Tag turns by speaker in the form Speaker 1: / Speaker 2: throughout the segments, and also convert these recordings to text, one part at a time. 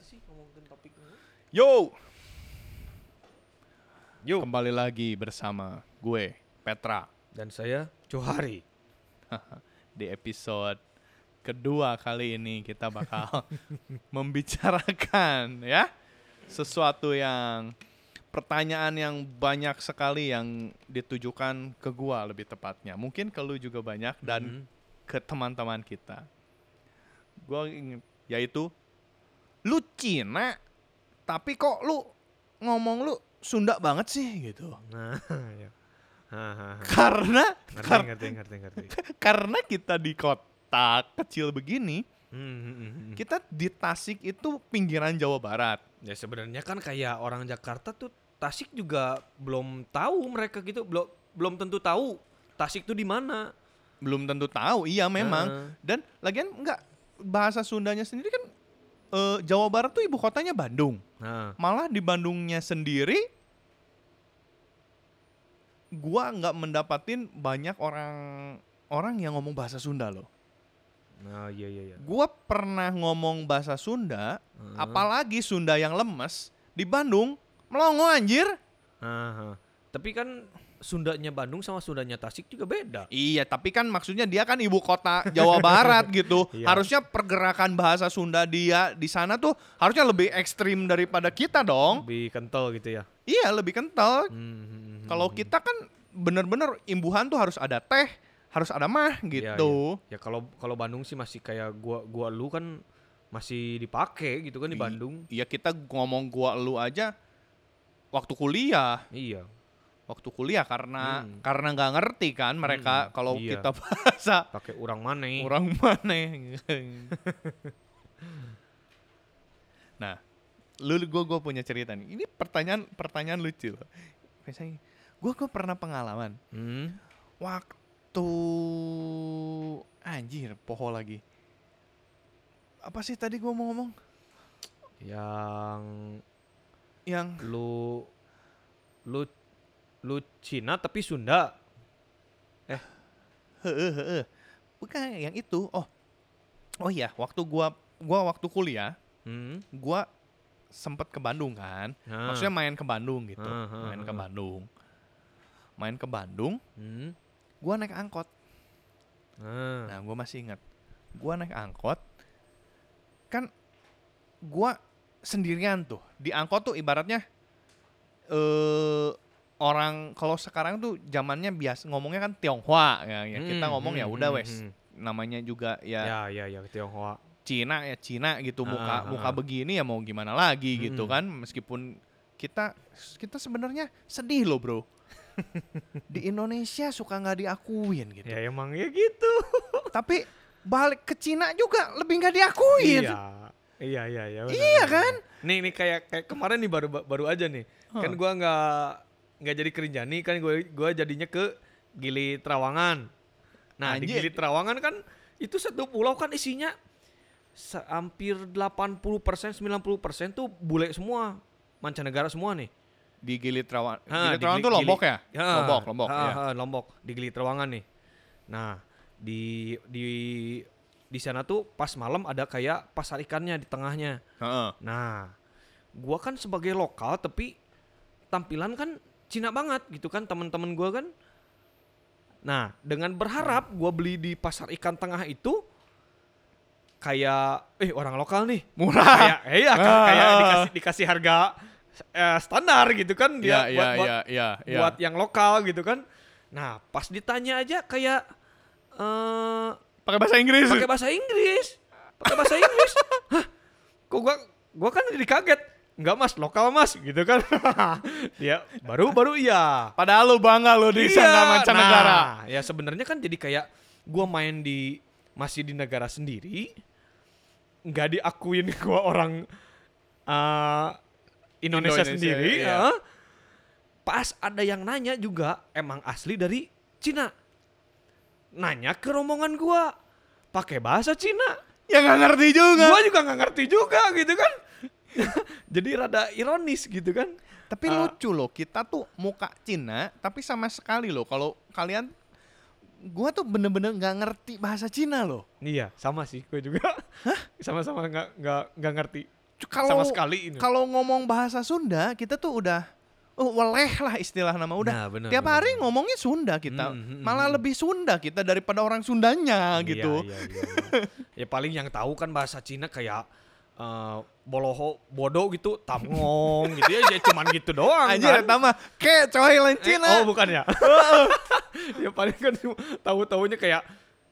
Speaker 1: sih ngomongin topik ini?
Speaker 2: Yo,
Speaker 1: Yuk.
Speaker 2: kembali lagi bersama gue Petra
Speaker 1: Dan saya Johari.
Speaker 2: di episode kedua kali ini kita bakal membicarakan ya sesuatu yang pertanyaan yang banyak sekali yang ditujukan ke gua lebih tepatnya. Mungkin ke lu juga banyak dan
Speaker 1: Mhm.
Speaker 2: ke teman-teman kita. Gua ingin yaitu lu Cina tapi kok lu ngomong lu Sunda banget sih gitu.
Speaker 1: Nah, ya.
Speaker 2: Karena
Speaker 1: Ngerti,
Speaker 2: kar-
Speaker 1: ngerti, ngerti, ngerti.
Speaker 2: karena kita di kota kecil begini,
Speaker 1: Hmm, hmm, hmm, hmm.
Speaker 2: kita di Tasik itu pinggiran Jawa Barat.
Speaker 1: Ya sebenarnya kan kayak orang Jakarta tuh Tasik juga belum tahu mereka gitu, belum belum tentu tahu Tasik tuh di mana.
Speaker 2: Belum tentu tahu, iya memang. Dan lagian enggak bahasa Sundanya sendiri kan eh, Jawa Barat tuh ibu kotanya Bandung.
Speaker 1: Nah,
Speaker 2: Malah di Bandungnya sendiri gua nggak mendapatin banyak orang orang yang ngomong bahasa Sunda loh.
Speaker 1: nah iya iya iya.
Speaker 2: Gua pernah ngomong bahasa Sunda, apalagi Sunda yang lemes di Bandung melongo anjir.
Speaker 1: Aha. Tapi kan Sundanya Bandung sama Sundanya Tasik juga beda.
Speaker 2: Iya, tapi kan maksudnya dia kan ibu kota Jawa Barat gitu.
Speaker 1: Iya.
Speaker 2: Harusnya pergerakan bahasa Sunda dia di sana tuh harusnya lebih ekstrim daripada kita dong.
Speaker 1: Lebih kental gitu ya.
Speaker 2: Iya, lebih kental.
Speaker 1: Hmm, hmm, hmm,
Speaker 2: Kalau
Speaker 1: hmm.
Speaker 2: kita kan bener-bener imbuhan tuh harus ada teh, harus ada mah
Speaker 1: Iya,
Speaker 2: gitu.
Speaker 1: Ya kalau kalau Bandung sih masih kayak gua gua lu kan masih dipakai gitu kan di Bandung.
Speaker 2: Iya, kita ngomong gua lu aja waktu kuliah,
Speaker 1: Iya.
Speaker 2: Waktu kuliah karena
Speaker 1: Hmm.
Speaker 2: karena nggak ngerti kan mereka
Speaker 1: Hmm,
Speaker 2: kalau
Speaker 1: iya.
Speaker 2: kita bahasa
Speaker 1: Pakai orang mana?
Speaker 2: orang mana nah lu gue gue punya cerita nih ini pertanyaan pertanyaan lucu loh misalnya gue gue pernah pengalaman
Speaker 1: Hmm.
Speaker 2: waktu anjir poho lagi apa sih tadi gue mau ngomong
Speaker 1: Yang
Speaker 2: yang
Speaker 1: lu lu lu Cina tapi Sunda.
Speaker 2: heeh heeh bukan yang itu oh oh iya waktu gua gua waktu kuliah
Speaker 1: Hmm.
Speaker 2: gua sempet ke Bandung kan
Speaker 1: Nah.
Speaker 2: maksudnya main ke Bandung gitu
Speaker 1: ah,
Speaker 2: main ke. Bandung main ke Bandung
Speaker 1: Hmm.
Speaker 2: gua naik angkot
Speaker 1: Nah.
Speaker 2: nah gua masih ingat gua naik angkot kan gua sendirian tuh di angkot tuh ibaratnya eh orang kalau sekarang tuh zamannya biasa ngomongnya kan Tionghoa ya, ya kita
Speaker 1: Hmm,
Speaker 2: ngomong ya
Speaker 1: hmm,
Speaker 2: udah
Speaker 1: hmm,
Speaker 2: wes
Speaker 1: hmm.
Speaker 2: namanya juga ya,
Speaker 1: Ya ya ya Tionghoa.
Speaker 2: Cina ya Cina gitu
Speaker 1: Ah,
Speaker 2: muka
Speaker 1: ah,
Speaker 2: muka
Speaker 1: ah.
Speaker 2: begini ya mau gimana lagi gitu
Speaker 1: Mm-mm.
Speaker 2: kan meskipun kita kita sebenarnya sedih loh bro di Indonesia suka nggak diakuin gitu
Speaker 1: Ya emang ya gitu.
Speaker 2: tapi balik ke Cina juga lebih nggak diakuin
Speaker 1: Iya. Iya iya iya. benar,
Speaker 2: Iya
Speaker 1: benar,
Speaker 2: kan?
Speaker 1: Nih nih kayak kayak kemarin nih baru baru aja nih. Kan
Speaker 2: Hah.
Speaker 1: gua nggak nggak jadi ke Rinjani kan gua gua jadinya ke Gili Trawangan. Nah, di
Speaker 2: Anjir.
Speaker 1: Gili Trawangan kan itu satu pulau kan isinya hampir 80% 90% tuh bule semua. Mancanegara semua nih.
Speaker 2: di Gili Trawangan Gili
Speaker 1: di
Speaker 2: Trawangan tuh Lombok
Speaker 1: Gili-
Speaker 2: ya
Speaker 1: Ya,
Speaker 2: Lombok Lombok
Speaker 1: Ah,
Speaker 2: ya.
Speaker 1: Lombok di Gili Trawangan nih. Nah, di di di sana tuh pas malam ada kayak pasar ikannya di tengahnya.
Speaker 2: Heeh.
Speaker 1: Nah, gua kan sebagai lokal tapi tampilan kan Cina banget gitu kan teman-teman gua kan. Nah, dengan berharap gua beli di pasar ikan tengah itu kayak eh orang lokal nih.
Speaker 2: murah
Speaker 1: Kayak eh, iya,
Speaker 2: Ah.
Speaker 1: kayak dikasih dikasih harga eh, standar gitu kan
Speaker 2: ya
Speaker 1: dia
Speaker 2: ya
Speaker 1: buat, buat
Speaker 2: ya ya ya
Speaker 1: buat yang lokal gitu kan. Nah, pas ditanya aja kayak eh
Speaker 2: pakai bahasa Inggris
Speaker 1: pakai bahasa Inggris. Pakai bahasa Inggris. Hah? Kok gua gua kan jadi kaget. Enggak Mas, lokal Mas gitu kan. Dia baru baru iya.
Speaker 2: padahal lu bangga lu di sana mancanegara
Speaker 1: Nah, ya sebenarnya kan jadi kayak gua main di masih di negara sendiri nggak diakuin gua orang eh, Indonesia,
Speaker 2: Indonesia,
Speaker 1: sendiri.
Speaker 2: iya.
Speaker 1: eh. Pas ada yang nanya juga emang asli dari Cina. Nanya ke rombongan gua pakai bahasa Cina.
Speaker 2: ya nggak ngerti juga
Speaker 1: Gua juga nggak ngerti juga gitu kan. Jadi rada ironis gitu kan.
Speaker 2: Tapi
Speaker 1: Ah.
Speaker 2: lucu loh, kita tuh muka Cina, tapi sama sekali loh kalau kalian gua tuh bener-bener nggak ngerti bahasa Cina loh.
Speaker 1: Iya, sama sih gue juga. Sama-sama nggak nggak nggak ngerti.
Speaker 2: kalau
Speaker 1: sama sekali ini.
Speaker 2: kalau ngomong bahasa Sunda kita tuh udah oh, weleh lah istilah nama udah
Speaker 1: Nah, bener,
Speaker 2: tiap
Speaker 1: bener,
Speaker 2: hari
Speaker 1: bener.
Speaker 2: ngomongnya Sunda kita
Speaker 1: Hmm, hmm,
Speaker 2: malah
Speaker 1: hmm.
Speaker 2: lebih Sunda kita daripada orang Sundanya
Speaker 1: Iya,
Speaker 2: gitu
Speaker 1: iya, iya, iya. ya paling yang tahu kan bahasa Cina kayak eh, boloho bodoh gitu, tamngong gitu ya, ya cuman gitu doang
Speaker 2: anjir
Speaker 1: kan.
Speaker 2: mah kayak coy lain
Speaker 1: Eh,
Speaker 2: Cina
Speaker 1: oh bukan ya. ya paling kan tahu-tahunya kayak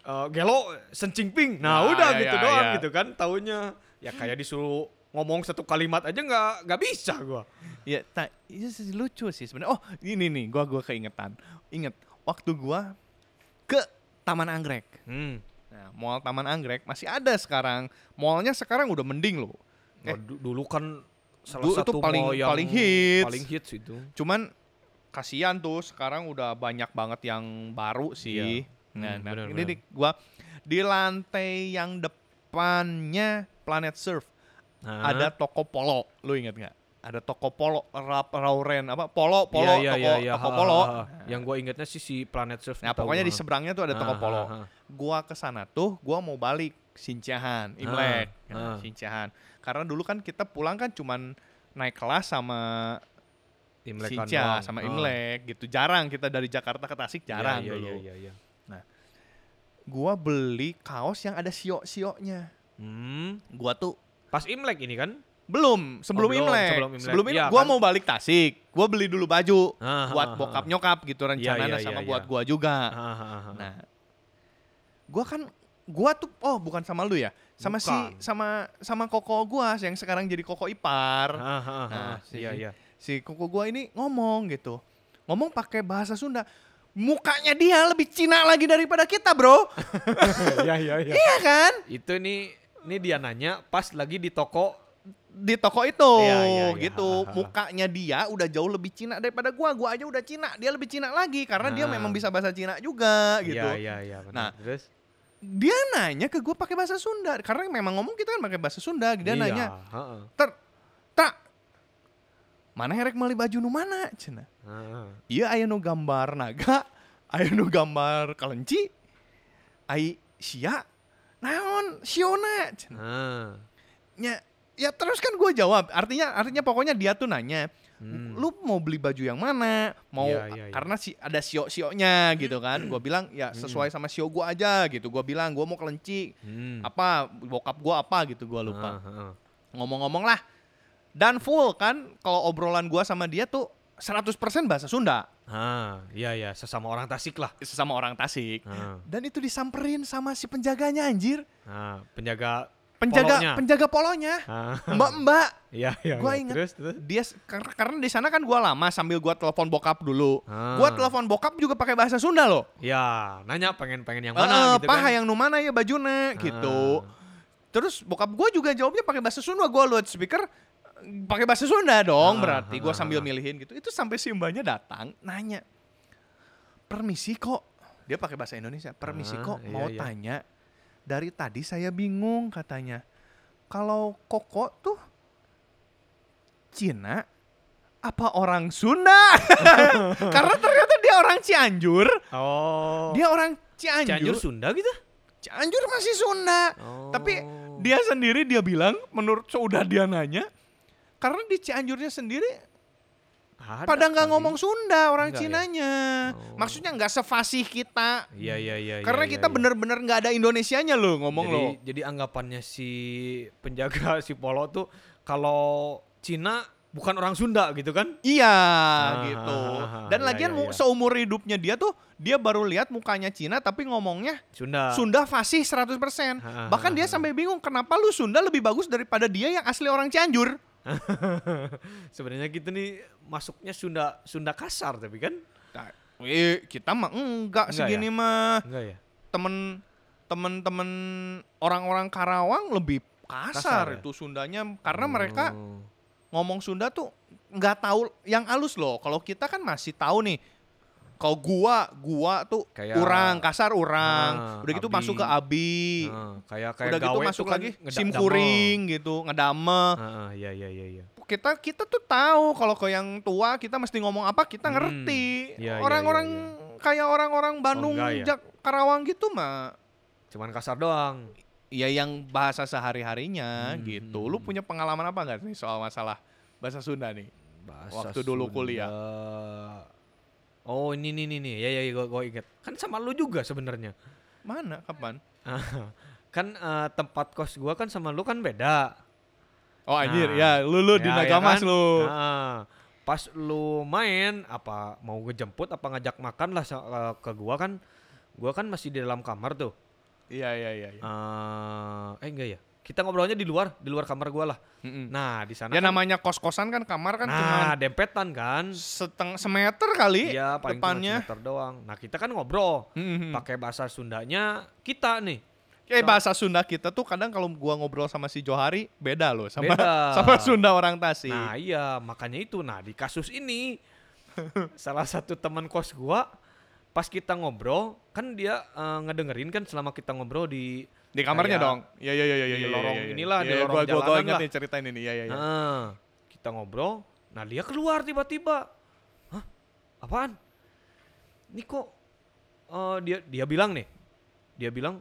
Speaker 1: eh, gelo sencingping. Nah,
Speaker 2: Nah,
Speaker 1: udah
Speaker 2: ya,
Speaker 1: gitu
Speaker 2: ya,
Speaker 1: doang
Speaker 2: ya.
Speaker 1: gitu kan tahunya. Ya kayak disuruh ngomong satu kalimat aja nggak nggak bisa gua.
Speaker 2: Ya, tak, itu sih lucu sih sebenarnya. Oh, ini nih, gua gua keingetan. Ingat waktu gua ke Taman Anggrek.
Speaker 1: Hmm.
Speaker 2: Nah, Mall Taman Anggrek masih ada sekarang. Mallnya sekarang udah mending loh. Eh.
Speaker 1: Oh, du- dulu kan salah
Speaker 2: Dulu itu
Speaker 1: satu
Speaker 2: paling-
Speaker 1: mall yang
Speaker 2: paling hits.
Speaker 1: Paling hits itu.
Speaker 2: Cuman kasihan tuh sekarang udah banyak banget yang baru sih.
Speaker 1: Iya.
Speaker 2: Nah,
Speaker 1: Hmm,
Speaker 2: nah, ini
Speaker 1: benar.
Speaker 2: nih gua di lantai yang depannya Planet Surf
Speaker 1: Nah.
Speaker 2: ada toko polo. Lu inget nggak? Ada toko polo rap rauren apa polo polo
Speaker 1: Iya, iya,
Speaker 2: toko
Speaker 1: iya, iya.
Speaker 2: toko
Speaker 1: Ha,
Speaker 2: polo.
Speaker 1: ha, ha. Yang gue ingetnya sih si Planet Surf.
Speaker 2: Nah, pokoknya di seberangnya tuh ada toko
Speaker 1: Ah,
Speaker 2: polo.
Speaker 1: ah, ah.
Speaker 2: Gua ke sana tuh, gua mau balik Sincahan, Imlek, Nah,
Speaker 1: ah.
Speaker 2: Sincahan. Karena dulu kan kita pulang kan cuman naik kelas sama
Speaker 1: Imlek kan
Speaker 2: Sinca sama. Imlek gitu. Jarang kita dari Jakarta ke Tasik jarang
Speaker 1: Iya,
Speaker 2: dulu.
Speaker 1: Iya, iya, iya.
Speaker 2: Gua beli kaos yang ada sio-sionya.
Speaker 1: Hmm.
Speaker 2: Gua tuh
Speaker 1: Pas Imlek ini kan?
Speaker 2: Belum sebelum,
Speaker 1: Oh, belum,
Speaker 2: Imlek.
Speaker 1: sebelum Imlek.
Speaker 2: Sebelum Imlek
Speaker 1: Iya,
Speaker 2: gua
Speaker 1: kan?
Speaker 2: mau balik Tasik. Gua beli dulu baju
Speaker 1: Ah,
Speaker 2: buat
Speaker 1: ah, ah,
Speaker 2: bokap
Speaker 1: ah.
Speaker 2: nyokap gitu rencananya
Speaker 1: iya,
Speaker 2: sama
Speaker 1: iya,
Speaker 2: buat
Speaker 1: iya.
Speaker 2: gua juga.
Speaker 1: Ah, ah, ah, ah.
Speaker 2: Nah, gua kan gua tuh oh bukan sama lu ya, sama si
Speaker 1: Bukan.
Speaker 2: sama sama koko gua yang sekarang jadi koko ipar.
Speaker 1: Ah, ah, ah,
Speaker 2: Nah,
Speaker 1: ah.
Speaker 2: si-
Speaker 1: iya, iya.
Speaker 2: Si koko gua ini ngomong gitu. Ngomong pakai bahasa Sunda. Mukanya dia lebih Cina lagi daripada kita, Bro.
Speaker 1: Iya, iya, iya.
Speaker 2: iya kan?
Speaker 1: Itu nih, ini dia nanya pas lagi di toko.
Speaker 2: Di toko itu
Speaker 1: Iya, iya, iya.
Speaker 2: gitu. Mukanya dia udah jauh lebih Cina daripada gua. Gua aja udah Cina, dia lebih Cina lagi karena dia
Speaker 1: Ah.
Speaker 2: memang bisa bahasa Cina juga gitu.
Speaker 1: Iya, iya, iya. benar.
Speaker 2: Nah,
Speaker 1: terus?
Speaker 2: Dia nanya ke gua pakai bahasa Sunda karena memang ngomong kita kan pakai bahasa Sunda. Dia
Speaker 1: Iya,
Speaker 2: nanya, ter tak mana herek meli baju nu mana cina iya aya nu gambar naga aya nu gambar kelenci ai sia naon siona cina nya ya terus kan gue jawab artinya artinya pokoknya dia tuh nanya
Speaker 1: Hmm.
Speaker 2: lu mau beli baju yang mana mau
Speaker 1: Iya, iya, iya.
Speaker 2: karena si ada sio sionya gitu kan gue bilang ya sesuai sama sio gue aja gitu gue bilang gue mau kelenci
Speaker 1: Hmm.
Speaker 2: apa bokap gue apa gitu gue lupa
Speaker 1: Ah, ah.
Speaker 2: ngomong-ngomong lah dan full kan kalau obrolan gua sama dia tuh 100% bahasa Sunda
Speaker 1: Ah, iya, iya. Sesama orang Tasik lah.
Speaker 2: sesama orang Tasik
Speaker 1: Ah,
Speaker 2: dan itu disamperin sama si penjaganya anjir
Speaker 1: ah. Penjaga
Speaker 2: penjaga
Speaker 1: Polonya.
Speaker 2: penjaga polonya
Speaker 1: Ah.
Speaker 2: mbak-mbak
Speaker 1: Iya, iya.
Speaker 2: Gua
Speaker 1: iya.
Speaker 2: ingat.
Speaker 1: Terus, terus.
Speaker 2: dia karena di sana kan gua lama sambil gua telepon bokap dulu
Speaker 1: Ah.
Speaker 2: gua telepon bokap juga pakai bahasa Sunda loh
Speaker 1: Ya, nanya pengen-pengen yang
Speaker 2: Eh,
Speaker 1: mana gitu
Speaker 2: paha
Speaker 1: kan.
Speaker 2: yang nu mana ya bajuna gitu
Speaker 1: Ah.
Speaker 2: terus bokap gua juga jawabnya pakai bahasa Sunda gua load speaker eh, pakai bahasa Sunda dong
Speaker 1: Ah,
Speaker 2: berarti gua
Speaker 1: ah,
Speaker 2: sambil milihin gitu itu sampai si mbaknya datang nanya permisi kok dia pakai bahasa Indonesia permisi kok
Speaker 1: iya,
Speaker 2: mau
Speaker 1: iya.
Speaker 2: tanya dari tadi saya bingung katanya kalau koko tuh Cina apa orang Sunda karena ternyata dia orang Cianjur
Speaker 1: Oh.
Speaker 2: dia orang Cianjur
Speaker 1: Cianjur Sunda gitu?
Speaker 2: Cianjur masih Sunda
Speaker 1: Oh.
Speaker 2: tapi dia sendiri dia bilang menurut sudah dia nanya karena di Cianjurnya sendiri
Speaker 1: Ada
Speaker 2: pada nggak ngomong Sunda orang
Speaker 1: Enggak ya?
Speaker 2: Cinanya
Speaker 1: Oh.
Speaker 2: maksudnya nggak sefasih kita
Speaker 1: Iya, iya, iya.
Speaker 2: karena
Speaker 1: iya,
Speaker 2: kita
Speaker 1: iya.
Speaker 2: bener-bener nggak ada Indonesianya loh ngomong
Speaker 1: jadi,
Speaker 2: loh
Speaker 1: Jadi anggapannya si penjaga si Polo tuh kalau Cina bukan orang Sunda gitu kan?
Speaker 2: iya
Speaker 1: Ah,
Speaker 2: gitu
Speaker 1: ah, ah,
Speaker 2: dan
Speaker 1: iya,
Speaker 2: lagian
Speaker 1: iya,
Speaker 2: mu-
Speaker 1: iya.
Speaker 2: seumur hidupnya dia tuh dia baru lihat mukanya Cina tapi ngomongnya
Speaker 1: Sunda.
Speaker 2: Sunda fasih 100%
Speaker 1: Ah,
Speaker 2: bahkan
Speaker 1: ah,
Speaker 2: dia
Speaker 1: ah.
Speaker 2: sampai bingung kenapa lu Sunda lebih bagus daripada dia yang asli orang Cianjur
Speaker 1: Sebenarnya gitu nih masuknya Sunda Sunda kasar tapi kan?
Speaker 2: Nah, eh, kita mah enggak,
Speaker 1: Enggak
Speaker 2: segini
Speaker 1: ya?
Speaker 2: mah
Speaker 1: Enggak ya?
Speaker 2: temen temen-temen orang-orang Karawang lebih kasar,
Speaker 1: Kasar ya?
Speaker 2: itu Sundanya karena mereka
Speaker 1: Oh.
Speaker 2: ngomong Sunda tuh nggak tahu yang halus loh. Kalau kita kan masih tahu nih. Kalau gua, gua tuh
Speaker 1: Kayak-
Speaker 2: urang, kasar urang.
Speaker 1: Ah,
Speaker 2: Udah gitu
Speaker 1: abi.
Speaker 2: masuk ke abi.
Speaker 1: Ah, kayak kayak
Speaker 2: Udah gitu masuk
Speaker 1: kan
Speaker 2: lagi
Speaker 1: ngeda-
Speaker 2: sim kuring gitu, ngedame.
Speaker 1: Ah, ah, iya iya iya iya.
Speaker 2: Kita kita tuh tahu kalau ke yang tua kita mesti ngomong apa kita
Speaker 1: Hmm.
Speaker 2: ngerti.
Speaker 1: Iya, iya,
Speaker 2: Orang-orang kayak orang-orang Bandung,
Speaker 1: enggak ya?
Speaker 2: Karawang gitu mah
Speaker 1: Cuman kasar doang.
Speaker 2: ya yang bahasa sehari-harinya
Speaker 1: Hmm,
Speaker 2: gitu.
Speaker 1: hmm,
Speaker 2: Lu
Speaker 1: hmm.
Speaker 2: punya pengalaman apa nggak nih soal masalah bahasa Sunda nih?
Speaker 1: Bahasa
Speaker 2: Waktu dulu kuliah.
Speaker 1: Oh ini nih nih nih ya ya gue gue inget kan sama lu juga sebenarnya
Speaker 2: Mana? Kapan?
Speaker 1: kan eh, tempat kos gua kan sama lu kan beda
Speaker 2: Oh anjir,
Speaker 1: Nah,
Speaker 2: ya lu lu di
Speaker 1: Ya, ya
Speaker 2: Nagamas
Speaker 1: kan?
Speaker 2: lu.
Speaker 1: Nah, pas lu main apa mau ngejemput apa ngajak makan lah eh, ke gua kan gua kan masih di dalam kamar tuh
Speaker 2: Iya iya iya. iya.
Speaker 1: Eh, eh enggak ya kita ngobrolnya di luar di luar kamar gua lah
Speaker 2: Mm-mm.
Speaker 1: nah di sana
Speaker 2: Ya
Speaker 1: kan,
Speaker 2: namanya kos-kosan kan kamar kan cuma
Speaker 1: nah dempetan kan
Speaker 2: seteng semeter kali
Speaker 1: iya paling
Speaker 2: depannya.
Speaker 1: semeter doang nah kita kan ngobrol
Speaker 2: Mm-mm.
Speaker 1: pakai bahasa Sundanya kita nih
Speaker 2: Kayak bahasa Sunda kita tuh kadang kalau gua ngobrol sama si Johari beda loh sama
Speaker 1: Beda.
Speaker 2: sama Sunda orang Tasik.
Speaker 1: Nah iya makanya itu. Nah di kasus ini salah satu teman kos gua pas kita ngobrol kan dia eh, ngedengerin kan selama kita ngobrol di
Speaker 2: di kamarnya dong. Iya iya iya iya
Speaker 1: di
Speaker 2: iya.
Speaker 1: lorong
Speaker 2: iya, iya.
Speaker 1: inilah, di lorong
Speaker 2: gua, gua, gua
Speaker 1: jalanan
Speaker 2: ingat
Speaker 1: lah.
Speaker 2: nih ceritain ini. Iya iya iya.
Speaker 1: Nah, kita ngobrol. Nah dia keluar tiba-tiba. Hah? Apaan? Ini kok eh, dia dia bilang nih. Dia bilang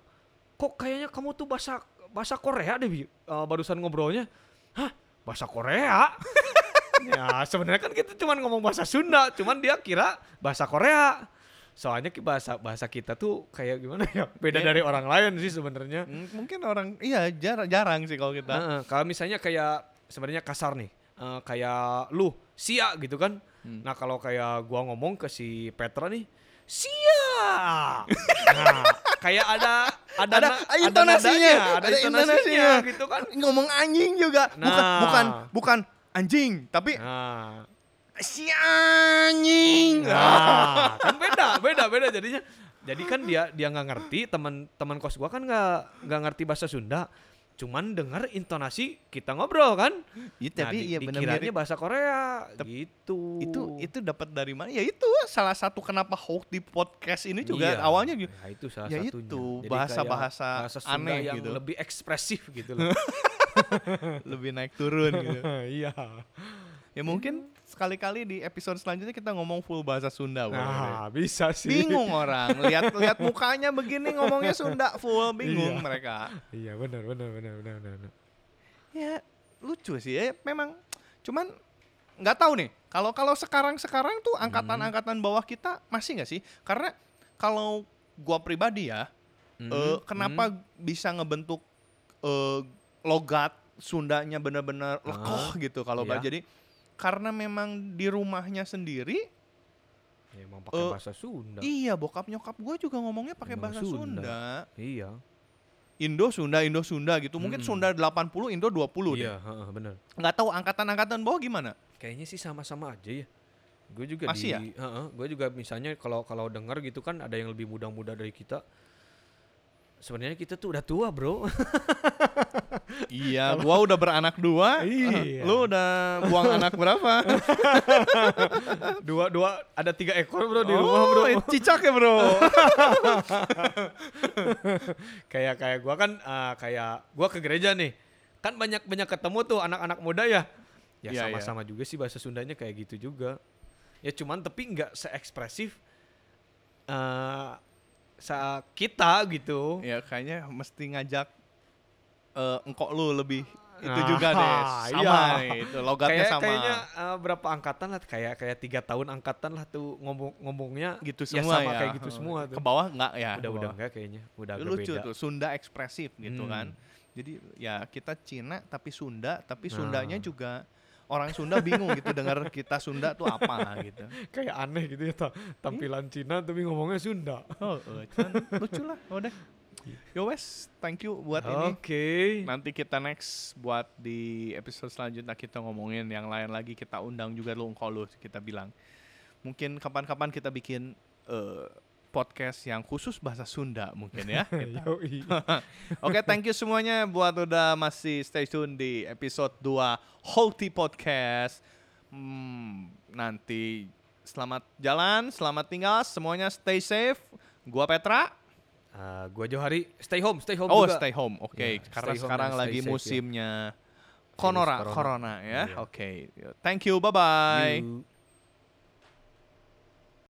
Speaker 1: kok kayaknya kamu tuh bahasa bahasa Korea deh eh, barusan ngobrolnya. Hah? Bahasa Korea? ya sebenarnya kan kita cuma ngomong bahasa Sunda, cuman dia kira bahasa Korea. Soalnya bahasa bahasa kita tuh kayak gimana ya? Beda
Speaker 2: Ya.
Speaker 1: dari orang lain sih sebenarnya.
Speaker 2: Hmm, Mungkin orang iya jarang jarang sih kalau kita.
Speaker 1: Heeh, kalau misalnya kayak sebenarnya kasar nih, eh, kayak lu sia gitu kan.
Speaker 2: Hmm.
Speaker 1: Nah kalau kayak gua ngomong ke si Petra nih, sia. nah, kayak ada ada
Speaker 2: Ada
Speaker 1: na-
Speaker 2: intonasinya,
Speaker 1: nadanya, ada,
Speaker 2: ada
Speaker 1: intonasinya
Speaker 2: intonasinya.
Speaker 1: gitu kan.
Speaker 2: Ngomong anjing juga. Bukan
Speaker 1: Nah.
Speaker 2: bukan bukan anjing, tapi
Speaker 1: Nah,
Speaker 2: si anjing.
Speaker 1: nah kan beda, beda, beda jadinya. Jadi kan dia dia nggak ngerti teman teman kos gua kan nggak nggak ngerti bahasa Sunda. Cuman dengar intonasi kita ngobrol kan.
Speaker 2: Iya,
Speaker 1: Nah,
Speaker 2: tapi
Speaker 1: di-
Speaker 2: iya benar
Speaker 1: dikiranya
Speaker 2: mirip.
Speaker 1: bahasa Korea
Speaker 2: Tep-
Speaker 1: gitu.
Speaker 2: Itu itu dapat dari mana? Ya itu salah satu kenapa hoax di podcast ini juga
Speaker 1: Iya.
Speaker 2: awalnya gitu.
Speaker 1: Ya, itu salah
Speaker 2: Ya
Speaker 1: satunya.
Speaker 2: itu,
Speaker 1: Jadi
Speaker 2: bahasa-bahasa
Speaker 1: bahasa Sunda
Speaker 2: aneh
Speaker 1: yang
Speaker 2: gitu.
Speaker 1: lebih ekspresif gitu loh.
Speaker 2: Lebih naik turun gitu.
Speaker 1: Iya.
Speaker 2: Ya mungkin sekali-kali di episode selanjutnya kita ngomong full bahasa Sunda. boleh deh.
Speaker 1: Nah, bisa sih.
Speaker 2: Bingung orang, lihat lihat mukanya begini ngomongnya Sunda full, bingung
Speaker 1: Iya.
Speaker 2: mereka.
Speaker 1: Iya, benar benar benar benar benar.
Speaker 2: Ya lucu sih ya, memang cuman nggak tahu nih. Kalau kalau sekarang sekarang tuh angkatan-angkatan bawah kita masih nggak sih? Karena kalau gua pribadi ya,
Speaker 1: Hmm,
Speaker 2: eh, kenapa bisa ngebentuk eh, logat Sundanya benar-benar lekoh gitu kalau
Speaker 1: iya.
Speaker 2: Bah. jadi karena memang di rumahnya sendiri
Speaker 1: Ya, emang pakai
Speaker 2: Eh,
Speaker 1: bahasa Sunda.
Speaker 2: iya bokap nyokap gue juga ngomongnya pakai bahasa Sunda.
Speaker 1: Sunda. Iya.
Speaker 2: Indo Sunda Indo Sunda gitu mungkin
Speaker 1: Hmm.
Speaker 2: Sunda 80 Indo 20 deh
Speaker 1: Iya, heeh, benar.
Speaker 2: nggak tahu angkatan-angkatan bawah gimana
Speaker 1: Kayaknya sih sama-sama aja ya. Gue juga
Speaker 2: Masih ya?
Speaker 1: di, gue juga misalnya kalau kalau dengar gitu kan ada yang lebih muda-muda dari kita. Sebenarnya kita tuh udah tua, Bro.
Speaker 2: iya gua udah beranak dua.
Speaker 1: Iya.
Speaker 2: lu udah buang anak berapa?
Speaker 1: Dua dua ada tiga ekor, Bro, di
Speaker 2: Oh,
Speaker 1: rumah, Bro.
Speaker 2: cicak ya bro?
Speaker 1: Kayak kayak gua kan ah, kayak gua ke gereja nih. Kan banyak banyak ketemu tuh anak-anak muda ya. Ya
Speaker 2: Iya, iya.
Speaker 1: sama-sama juga sih bahasa Sundanya kayak gitu juga. Ya cuman tapi nggak seekspresif eh sa kita gitu.
Speaker 2: Ya kayaknya mesti ngajak eh, engkok lu lebih. Itu
Speaker 1: Ah,
Speaker 2: juga deh. sama
Speaker 1: iya.
Speaker 2: nih itu logatnya
Speaker 1: kayak
Speaker 2: sama.
Speaker 1: kayaknya eh, berapa angkatan lah kayak kayak tiga tahun angkatan lah tuh ngomong ngomongnya
Speaker 2: gitu
Speaker 1: ya
Speaker 2: semua
Speaker 1: sama
Speaker 2: ya.
Speaker 1: kayak gitu semua tuh.
Speaker 2: ke bawah enggak ya?
Speaker 1: Udah udah enggak kayaknya. Udah agak
Speaker 2: lucu
Speaker 1: beda.
Speaker 2: tuh Sunda ekspresif gitu
Speaker 1: Hmm.
Speaker 2: kan. Jadi ya kita Cina tapi Sunda tapi
Speaker 1: Nah.
Speaker 2: Sundanya juga orang Sunda bingung gitu dengar kita Sunda tuh apa gitu.
Speaker 1: Kayak aneh gitu ya ta- tampilan Cina tapi ngomongnya Sunda.
Speaker 2: Oh cuman lucu lah udah yo wes thank you buat ini
Speaker 1: oke
Speaker 2: nanti kita next buat di episode selanjutnya kita ngomongin yang lain lagi kita undang juga lu engkau lu kita bilang mungkin kapan-kapan kita bikin eh, podcast yang khusus bahasa Sunda mungkin ya. Oke, thank you semuanya buat udah masih stay tune di episode 2 Holti Podcast. Hmm, nanti selamat jalan, selamat tinggal, semuanya stay safe. Gua Petra.
Speaker 1: Ah, gua Johari stay home, stay home
Speaker 2: Oh,
Speaker 1: juga.
Speaker 2: stay home. Oke,
Speaker 1: Ya,
Speaker 2: karena
Speaker 1: stay home
Speaker 2: sekarang lagi
Speaker 1: safe, ya.
Speaker 2: musimnya Konora,
Speaker 1: corona.
Speaker 2: corona ya.
Speaker 1: Iya.
Speaker 2: Oke. Thank you. Bye bye.
Speaker 1: You.